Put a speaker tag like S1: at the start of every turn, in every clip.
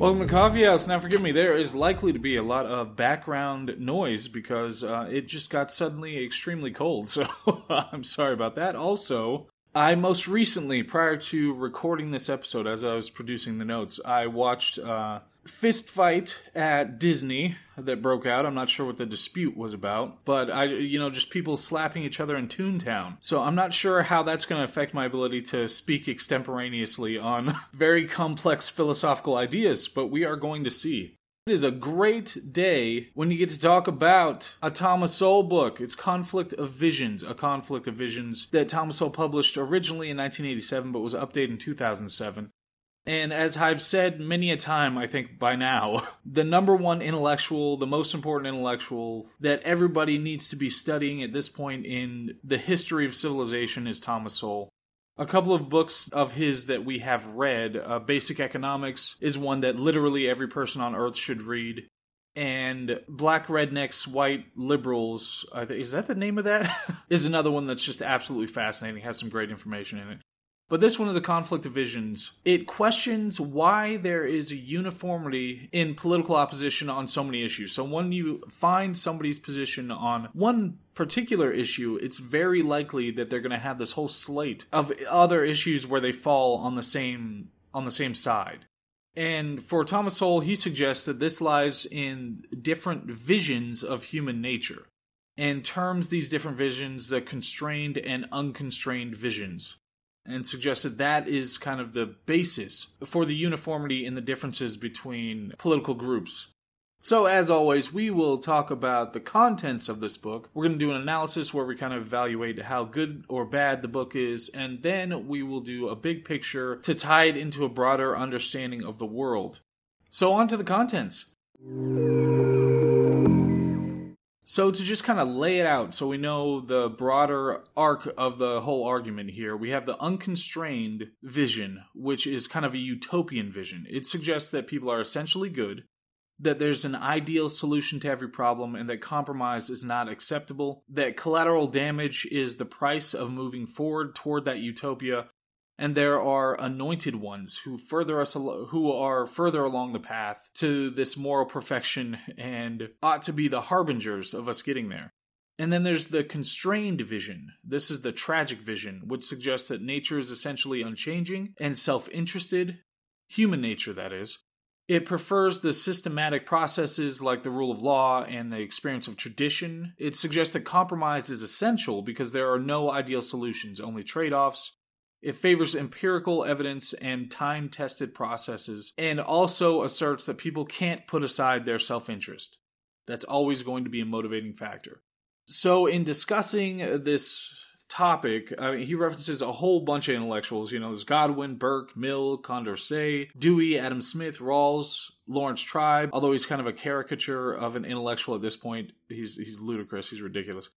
S1: Welcome to Coffee House. Now, forgive me, there is likely to be a lot of background noise because uh, it just got suddenly extremely cold. So I'm sorry about that. Also, I most recently, prior to recording this episode, as I was producing the notes, I watched uh, fist fight at Disney that broke out. I'm not sure what the dispute was about, but I, you know, just people slapping each other in Toontown. So I'm not sure how that's going to affect my ability to speak extemporaneously on very complex philosophical ideas, but we are going to see. It is a great day when you get to talk about a Thomas Sowell book. It's Conflict of Visions, a conflict of visions that Thomas Sowell published originally in 1987 but was updated in 2007. And as I've said many a time, I think by now, the number one intellectual, the most important intellectual that everybody needs to be studying at this point in the history of civilization is Thomas Sowell. A couple of books of his that we have read, uh, Basic Economics is one that literally every person on earth should read. And Black Rednecks, White Liberals, is that the name of that? is another one that's just absolutely fascinating, has some great information in it. But this one is a conflict of visions. It questions why there is a uniformity in political opposition on so many issues. So when you find somebody's position on one particular issue, it's very likely that they're going to have this whole slate of other issues where they fall on the same on the same side. And for Thomas Sowell, he suggests that this lies in different visions of human nature and terms these different visions the constrained and unconstrained visions and suggested that is kind of the basis for the uniformity in the differences between political groups. So, as always, we will talk about the contents of this book. We're going to do an analysis where we kind of evaluate how good or bad the book is, and then we will do a big picture to tie it into a broader understanding of the world. So, on to the contents. So to just kind of lay it out so we know the broader arc of the whole argument here, we have the unconstrained vision, which is kind of a utopian vision. It suggests that people are essentially good, that there's an ideal solution to every problem and that compromise is not acceptable, that collateral damage is the price of moving forward toward that utopia, and there are anointed ones who further us al- who are further along the path to this moral perfection and ought to be the harbingers of us getting there. And then there's the constrained vision. This is the tragic vision, which suggests that nature is essentially unchanging and self interested, human nature, that is. It prefers the systematic processes like the rule of law and the experience of tradition. It suggests that compromise is essential because there are no ideal solutions, only trade offs, it favors empirical evidence and time tested processes, and also asserts that people can't put aside their self interest. That's always going to be a motivating factor. So, in discussing this topic, I mean, he references a whole bunch of intellectuals. You know, there's Godwin, Burke, Mill, Condorcet, Dewey, Adam Smith, Rawls, Laurence Tribe. Although he's kind of a caricature of an intellectual at this point, he's he's ludicrous. He's ridiculous.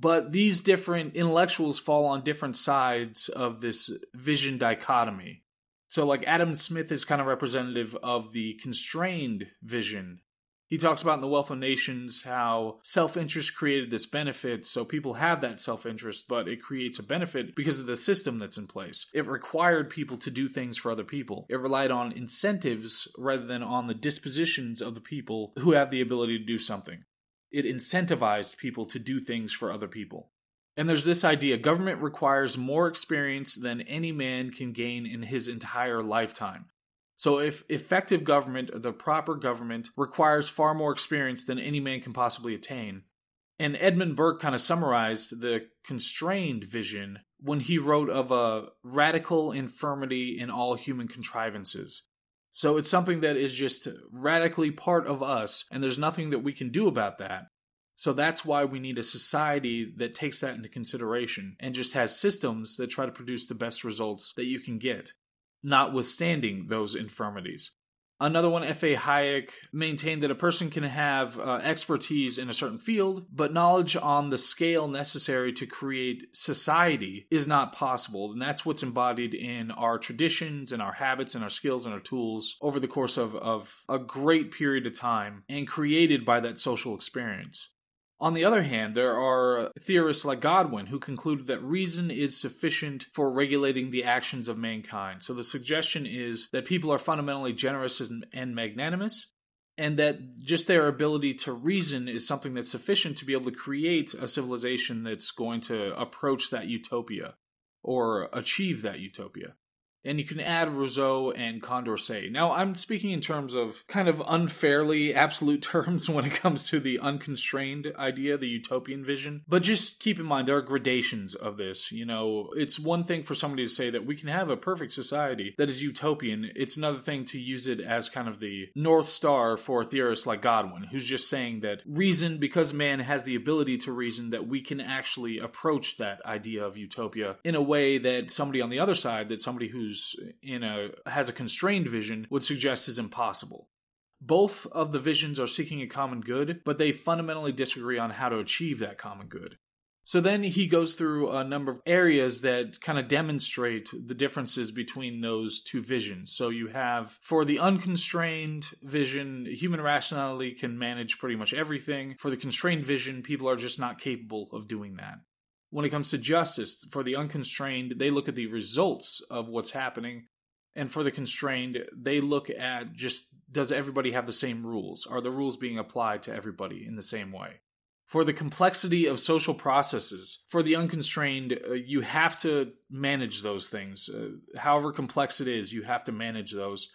S1: But these different intellectuals fall on different sides of this vision dichotomy. So, like Adam Smith is kind of representative of the constrained vision. He talks about in The Wealth of Nations how self interest created this benefit, so people have that self interest, but it creates a benefit because of the system that's in place. It required people to do things for other people. It relied on incentives rather than on the dispositions of the people who have the ability to do something it incentivized people to do things for other people. And there's this idea government requires more experience than any man can gain in his entire lifetime. So, if effective government, the proper government, requires far more experience than any man can possibly attain. And Edmund Burke kind of summarized the constrained vision when he wrote of a radical infirmity in all human contrivances. So it's something that is just radically part of us, and there's nothing that we can do about that. So that's why we need a society that takes that into consideration and just has systems that try to produce the best results that you can get, notwithstanding those infirmities. Another one, F.A. Hayek, maintained that a person can have uh, expertise in a certain field, but knowledge on the scale necessary to create society is not possible. And that's what's embodied in our traditions and our habits and our skills and our tools over the course of, of a great period of time and created by that social experience. On the other hand, there are theorists like Godwin who concluded that reason is sufficient for regulating the actions of mankind. So the suggestion is that people are fundamentally generous and, and magnanimous, and that just their ability to reason is something that's sufficient to be able to create a civilization that's going to approach that utopia or achieve that utopia and you can add Rousseau and Condorcet. Now, I'm speaking in terms of kind of unfairly absolute terms when it comes to the unconstrained idea, the utopian vision. But just keep in mind, there are gradations of this. You know, it's one thing for somebody to say that we can have a perfect society that is utopian. It's another thing to use it as kind of the North Star for theorists like Godwin, who's just saying that reason, because man has the ability to reason, that we can actually approach that idea of utopia in a way that somebody on the other side, that somebody who's who's in a has a constrained vision would suggest is impossible. Both of the visions are seeking a common good, but they fundamentally disagree on how to achieve that common good. So then he goes through a number of areas that kind of demonstrate the differences between those two visions. So you have, for the unconstrained vision, human rationality can manage pretty much everything. For the constrained vision, people are just not capable of doing that when it comes to justice, for the unconstrained, they look at the results of what's happening. And for the constrained, they look at just does everybody have the same rules? Are the rules being applied to everybody in the same way? For the complexity of social processes, for the unconstrained, uh, you have to manage those things. Uh, however complex it is, you have to manage those.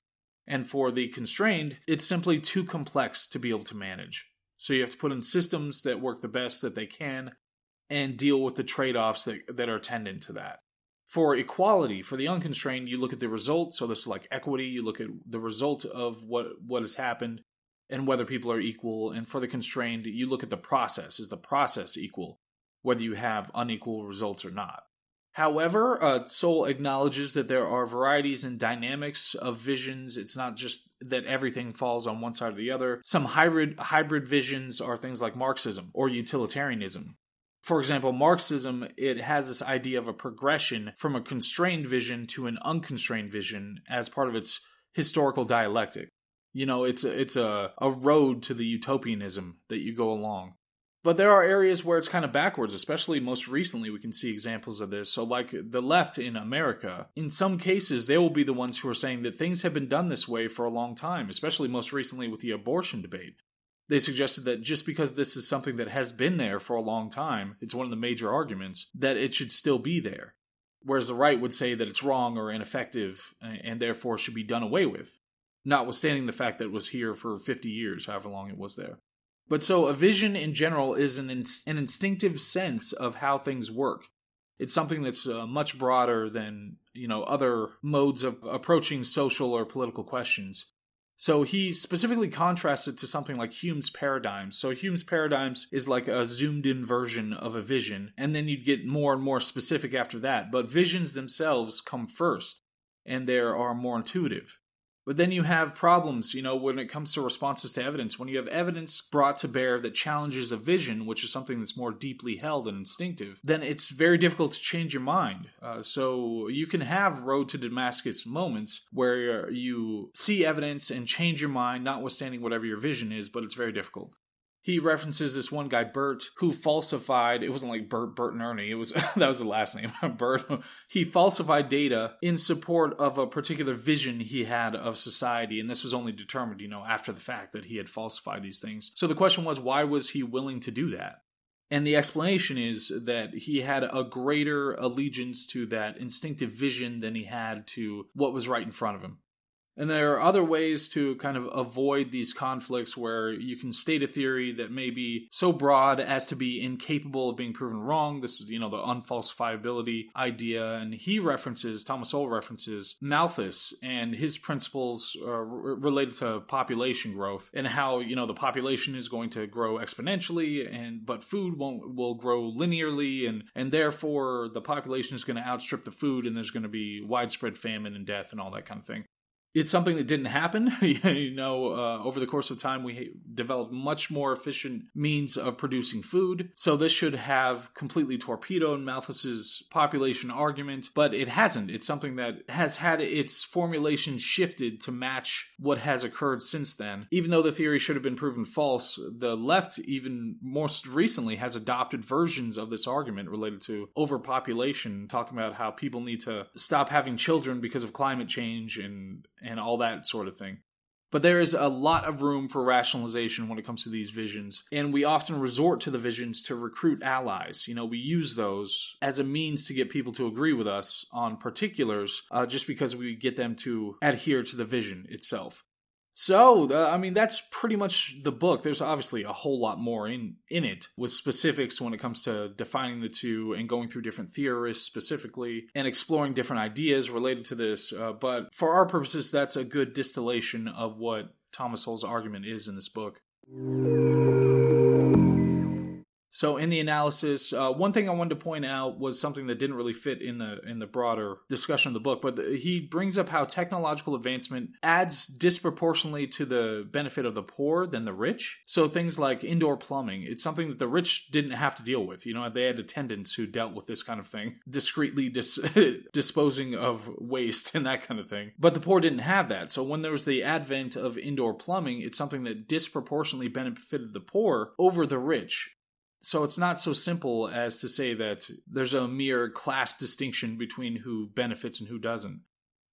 S1: And for the constrained, it's simply too complex to be able to manage. So you have to put in systems that work the best that they can and deal with the trade offs that, that are attendant to that. For equality, for the unconstrained, you look at the result. So this is like equity. You look at the result of what what has happened and whether people are equal. And for the constrained, you look at the process. Is the process equal? Whether you have unequal results or not. However, uh, Sowell acknowledges that there are varieties and dynamics of visions. It's not just that everything falls on one side or the other. Some hybrid hybrid visions are things like Marxism or utilitarianism, for example, Marxism, it has this idea of a progression from a constrained vision to an unconstrained vision as part of its historical dialectic. You know, it's a, it's a, a road to the utopianism that you go along. But there are areas where it's kind of backwards, especially most recently, we can see examples of this. So, like the left in America, in some cases, they will be the ones who are saying that things have been done this way for a long time, especially most recently with the abortion debate they suggested that just because this is something that has been there for a long time, it's one of the major arguments, that it should still be there. Whereas the right would say that it's wrong or ineffective and therefore should be done away with, notwithstanding the fact that it was here for 50 years, however long it was there. But so a vision in general is an, an instinctive sense of how things work. It's something that's uh, much broader than, you know, other modes of approaching social or political questions. So he specifically contrasts it to something like Kuhn's paradigms. So Kuhn's paradigms is like a zoomed in version of a vision, and then you'd get more and more specific after that. But visions themselves come first, and they are more intuitive. But then you have problems, you know, when it comes to responses to evidence. When you have evidence brought to bear that challenges a vision, which is something that's more deeply held and instinctive, then it's very difficult to change your mind. Uh, so you can have road to Damascus moments where you see evidence and change your mind, notwithstanding whatever your vision is, but it's very difficult he references this one guy Burt who falsified it wasn't like Bert Bert and Ernie it was that was the last name Burt. He falsified data in support of a particular vision he had of society and this was only determined you know after the fact that he had falsified these things. So the question was why was he willing to do that? And the explanation is that he had a greater allegiance to that instinctive vision than he had to what was right in front of him and there are other ways to kind of avoid these conflicts where you can state a theory that may be so broad as to be incapable of being proven wrong. This is, you know, the unfalsifiability idea. And he references, Thomas Sowell references Malthus and his principles uh, related to population growth and how, you know, the population is going to grow exponentially and, but food won't, will grow linearly and, and therefore the population is going to outstrip the food and there's going to be widespread famine and death and all that kind of thing. It's something that didn't happen. you know, uh, over the course of time, we developed much more efficient means of producing food. So this should have completely torpedoed Malthus's population argument, but it hasn't. It's something that has had its formulation shifted to match what has occurred since then. Even though the theory should have been proven false, the left, even most recently, has adopted versions of this argument related to overpopulation, talking about how people need to stop having children because of climate change and and all that sort of thing. But there is a lot of room for rationalization when it comes to these visions, and we often resort to the visions to recruit allies. You know, we use those as a means to get people to agree with us on particulars uh, just because we get them to adhere to the vision itself. So, uh, I mean, that's pretty much the book. There's obviously a whole lot more in in it with specifics when it comes to defining the two and going through different theorists specifically and exploring different ideas related to this. Uh, but for our purposes, that's a good distillation of what Thomas Sowell's argument is in this book. So in the analysis, uh, one thing I wanted to point out was something that didn't really fit in the in the broader discussion of the book, but the, he brings up how technological advancement adds disproportionately to the benefit of the poor than the rich. So things like indoor plumbing, it's something that the rich didn't have to deal with. You know, they had attendants who dealt with this kind of thing, discreetly dis- disposing of waste and that kind of thing. But the poor didn't have that. So when there was the advent of indoor plumbing, it's something that disproportionately benefited the poor over the rich so it's not so simple as to say that there's a mere class distinction between who benefits and who doesn't.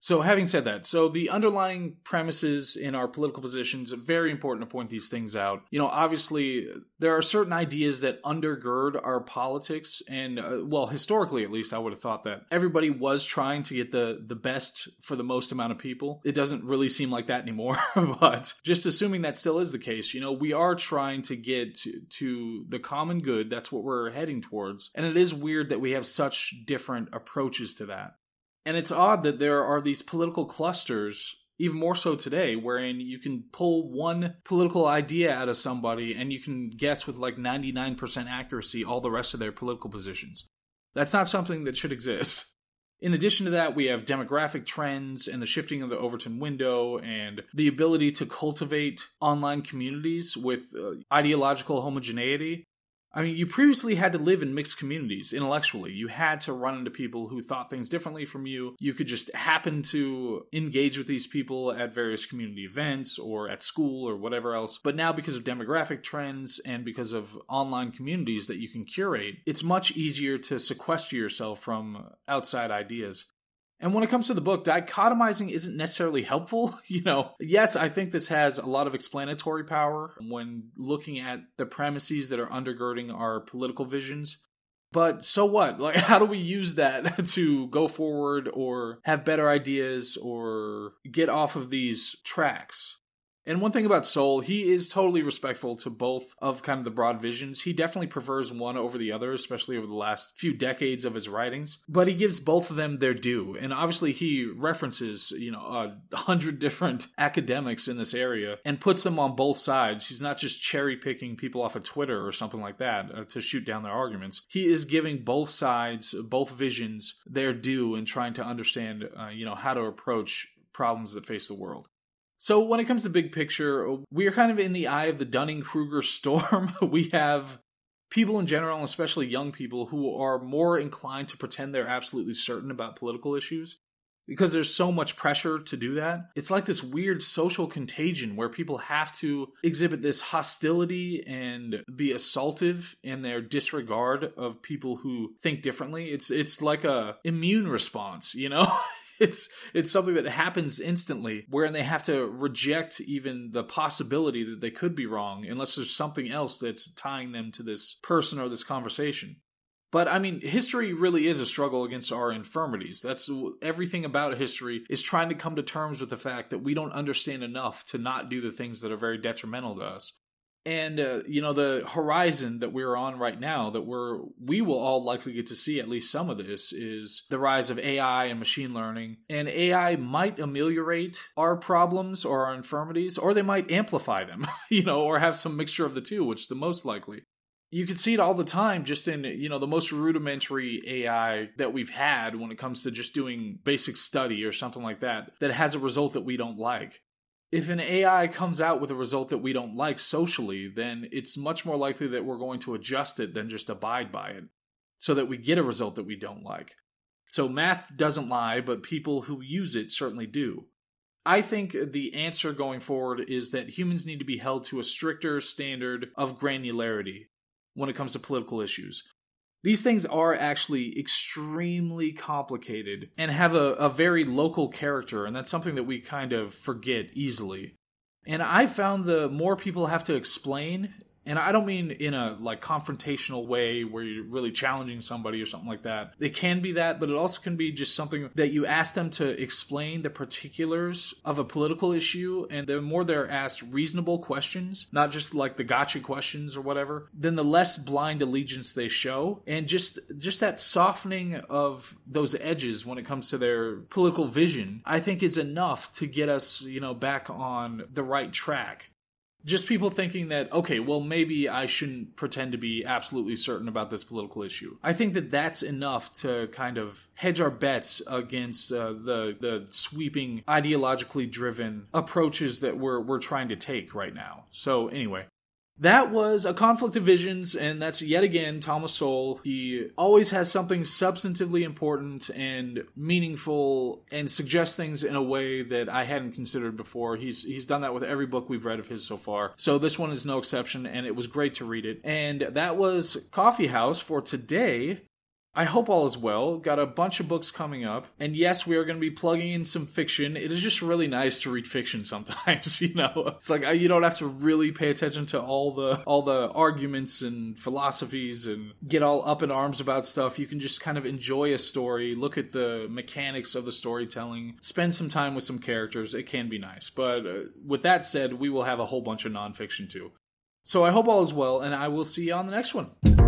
S1: So, having said that, so the underlying premises in our political positions, very important to point these things out. You know, obviously, there are certain ideas that undergird our politics, and uh, well, historically at least, I would have thought that everybody was trying to get the the best for the most amount of people. It doesn't really seem like that anymore, but just assuming that still is the case, you know, we are trying to get to, to the common good. That's what we're heading towards, and it is weird that we have such different approaches to that. And it's odd that there are these political clusters, even more so today, wherein you can pull one political idea out of somebody and you can guess with like 99% accuracy all the rest of their political positions. That's not something that should exist. In addition to that, we have demographic trends and the shifting of the Overton window and the ability to cultivate online communities with uh, ideological homogeneity I mean, you previously had to live in mixed communities intellectually. You had to run into people who thought things differently from you. You could just happen to engage with these people at various community events or at school or whatever else. But now, because of demographic trends and because of online communities that you can curate, it's much easier to sequester yourself from outside ideas. And when it comes to the book, dichotomizing isn't necessarily helpful. You know, yes, I think this has a lot of explanatory power when looking at the premises that are undergirding our political visions. But so what? Like, how do we use that to go forward or have better ideas or get off of these tracks? And one thing about Sowell, he is totally respectful to both of kind of the broad visions. He definitely prefers one over the other, especially over the last few decades of his writings. But he gives both of them their due. And obviously, he references, you know, a hundred different academics in this area and puts them on both sides. He's not just cherry picking people off of Twitter or something like that uh, to shoot down their arguments. He is giving both sides, both visions, their due and trying to understand, uh, you know, how to approach problems that face the world. So when it comes to big picture, we are kind of in the eye of the Dunning-Kruger storm. we have people in general, especially young people, who are more inclined to pretend they're absolutely certain about political issues because there's so much pressure to do that. It's like this weird social contagion where people have to exhibit this hostility and be assaultive in their disregard of people who think differently. It's it's like a immune response, you know? it's it's something that happens instantly wherein they have to reject even the possibility that they could be wrong unless there's something else that's tying them to this person or this conversation but I mean, history really is a struggle against our infirmities. That's everything about history is trying to come to terms with the fact that we don't understand enough to not do the things that are very detrimental to us and uh, you know the horizon that we're on right now that we're we will all likely get to see at least some of this is the rise of AI and machine learning. And AI might ameliorate our problems or our infirmities or they might amplify them you know or have some mixture of the two which is the most likely. You can see it all the time just in you know the most rudimentary ai that we've had when it comes to just doing basic study or something like that that has a result that we don't like if an ai comes out with a result that we don't like socially then it's much more likely that we're going to adjust it than just abide by it so that we get a result that we don't like so math doesn't lie but people who use it certainly do I think the answer going forward is that humans need to be held to a stricter standard of granularity when it comes to political issues. These things are actually extremely complicated and have a, a very local character, and that's something that we kind of forget easily. And I found the more people have to explain and I don't mean in a like confrontational way where you're really challenging somebody or something like that. It can be that, but it also can be just something that you ask them to explain the particulars of a political issue. And the more they're asked reasonable questions, not just like the gotcha questions or whatever, then the less blind allegiance they show. And just, just that softening of those edges when it comes to their political vision, I think is enough to get us, you know, back on the right track just people thinking that okay well maybe i shouldn't pretend to be absolutely certain about this political issue. I think that that's enough to kind of hedge our bets against uh, the the sweeping ideologically driven approaches that we're we're trying to take right now. So anyway that was a conflict of visions, and that's yet again Thomas Sowell. He always has something substantively important and meaningful, and suggests things in a way that I hadn't considered before. He's he's done that with every book we've read of his so far. So this one is no exception, and it was great to read it. And that was Coffee House for today. I hope all is well. Got a bunch of books coming up. And yes, we are going to be plugging in some fiction. It is just really nice to read fiction sometimes, you know. It's like uh, you don't have to really pay attention to all the all the arguments and philosophies and get all up in arms about stuff. You can just kind of enjoy a story, look at the mechanics of the storytelling, spend some time with some characters. It can be nice. But uh, with that said, we will have a whole bunch of nonfiction too. So I hope all is well and I will see you on the next one.